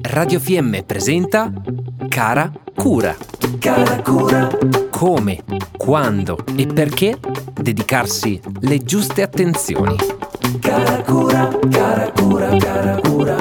Radio FM presenta Cara Cura. Cara cura, Come, quando e perché dedicarsi le giuste attenzioni. cara cura, cara cura, cara cura.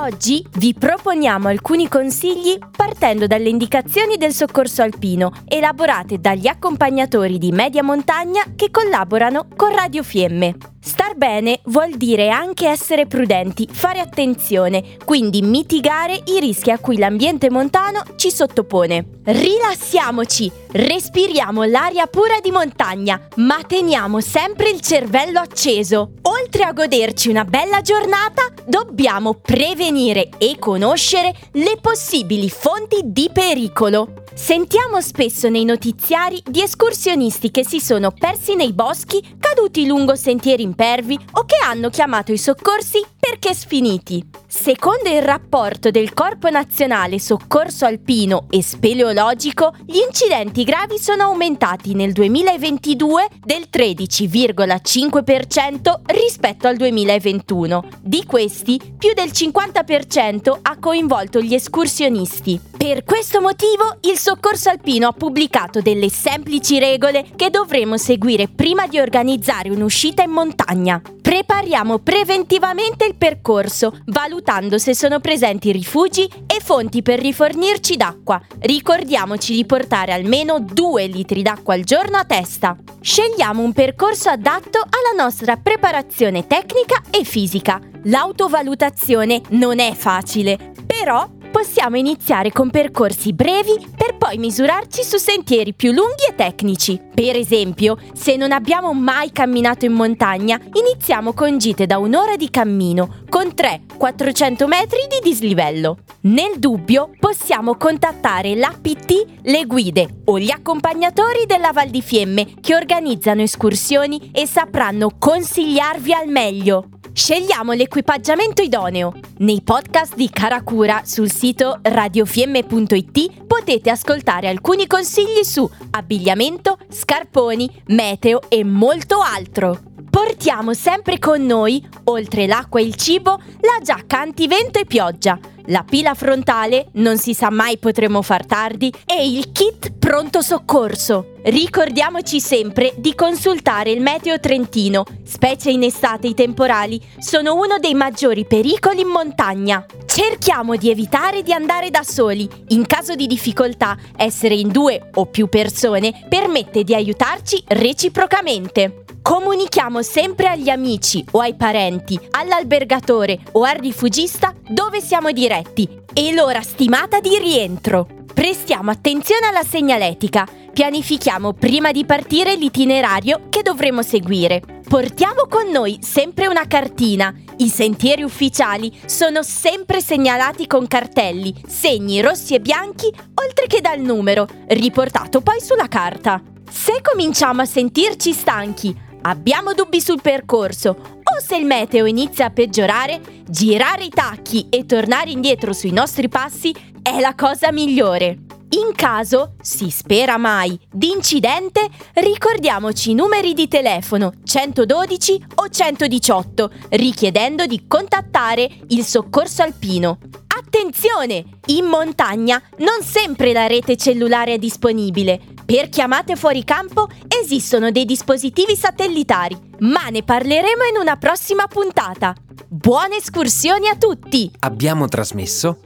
Oggi vi proponiamo alcuni consigli partendo dalle indicazioni del soccorso alpino, elaborate dagli accompagnatori di media montagna che collaborano con Radio Fiemme. Star bene vuol dire anche essere prudenti, fare attenzione, quindi mitigare i rischi a cui l'ambiente montano ci sottopone. Rilassiamoci, respiriamo l'aria pura di montagna, ma teniamo sempre il cervello acceso. Oltre a goderci una bella giornata, dobbiamo prevenire e conoscere le possibili fonti di pericolo. Sentiamo spesso nei notiziari di escursionisti che si sono persi nei boschi, caduti lungo sentieri impervi o che hanno chiamato i soccorsi perché sfiniti. Secondo il rapporto del Corpo Nazionale Soccorso Alpino e Speleologico, gli incidenti gravi sono aumentati nel 2022 del 13,5% rispetto al 2021. Di questi, più del 50% ha coinvolto gli escursionisti. Per questo motivo, il Soccorso Alpino ha pubblicato delle semplici regole che dovremo seguire prima di organizzare un'uscita in montagna. Prepariamo preventivamente il percorso, valutando se sono presenti rifugi e fonti per rifornirci d'acqua. Ricordiamoci di portare almeno 2 litri d'acqua al giorno a testa. Scegliamo un percorso adatto alla nostra preparazione tecnica e fisica. L'autovalutazione non è facile, però possiamo iniziare con percorsi brevi per poi misurarci su sentieri più lunghi e tecnici. Per esempio, se non abbiamo mai camminato in montagna, iniziamo con gite da un'ora di cammino, con 3-400 metri di dislivello. Nel dubbio, possiamo contattare l'APT, le guide o gli accompagnatori della Val di Fiemme che organizzano escursioni e sapranno consigliarvi al meglio. Scegliamo l'equipaggiamento idoneo. Nei podcast di Caracura sul sito radiofiemme.it potete ascoltare alcuni consigli su abbigliamento, scarponi, meteo e molto altro. Portiamo sempre con noi, oltre l'acqua e il cibo, la giacca antivento e pioggia, la pila frontale, non si sa mai potremo far tardi, e il kit pronto soccorso. Ricordiamoci sempre di consultare il meteo trentino, specie in estate i temporali sono uno dei maggiori pericoli in montagna. Cerchiamo di evitare di andare da soli. In caso di difficoltà, essere in due o più persone permette di aiutarci reciprocamente. Comunichiamo sempre agli amici o ai parenti, all'albergatore o al rifugista dove siamo diretti e l'ora stimata di rientro. Prestiamo attenzione alla segnaletica, pianifichiamo prima di partire l'itinerario che dovremo seguire. Portiamo con noi sempre una cartina. I sentieri ufficiali sono sempre segnalati con cartelli, segni rossi e bianchi, oltre che dal numero, riportato poi sulla carta. Se cominciamo a sentirci stanchi, abbiamo dubbi sul percorso o se il meteo inizia a peggiorare, girare i tacchi e tornare indietro sui nostri passi è la cosa migliore. In caso, si spera mai, di incidente, ricordiamoci i numeri di telefono 112 o 118, richiedendo di contattare il soccorso alpino. Attenzione! In montagna non sempre la rete cellulare è disponibile. Per chiamate fuori campo esistono dei dispositivi satellitari, ma ne parleremo in una prossima puntata. Buone escursioni a tutti! Abbiamo trasmesso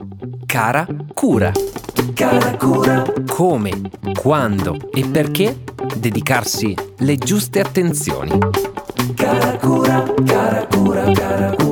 Cara Cura. Cara cura, Come, quando e perché dedicarsi le giuste attenzioni. cara cura, cara cura.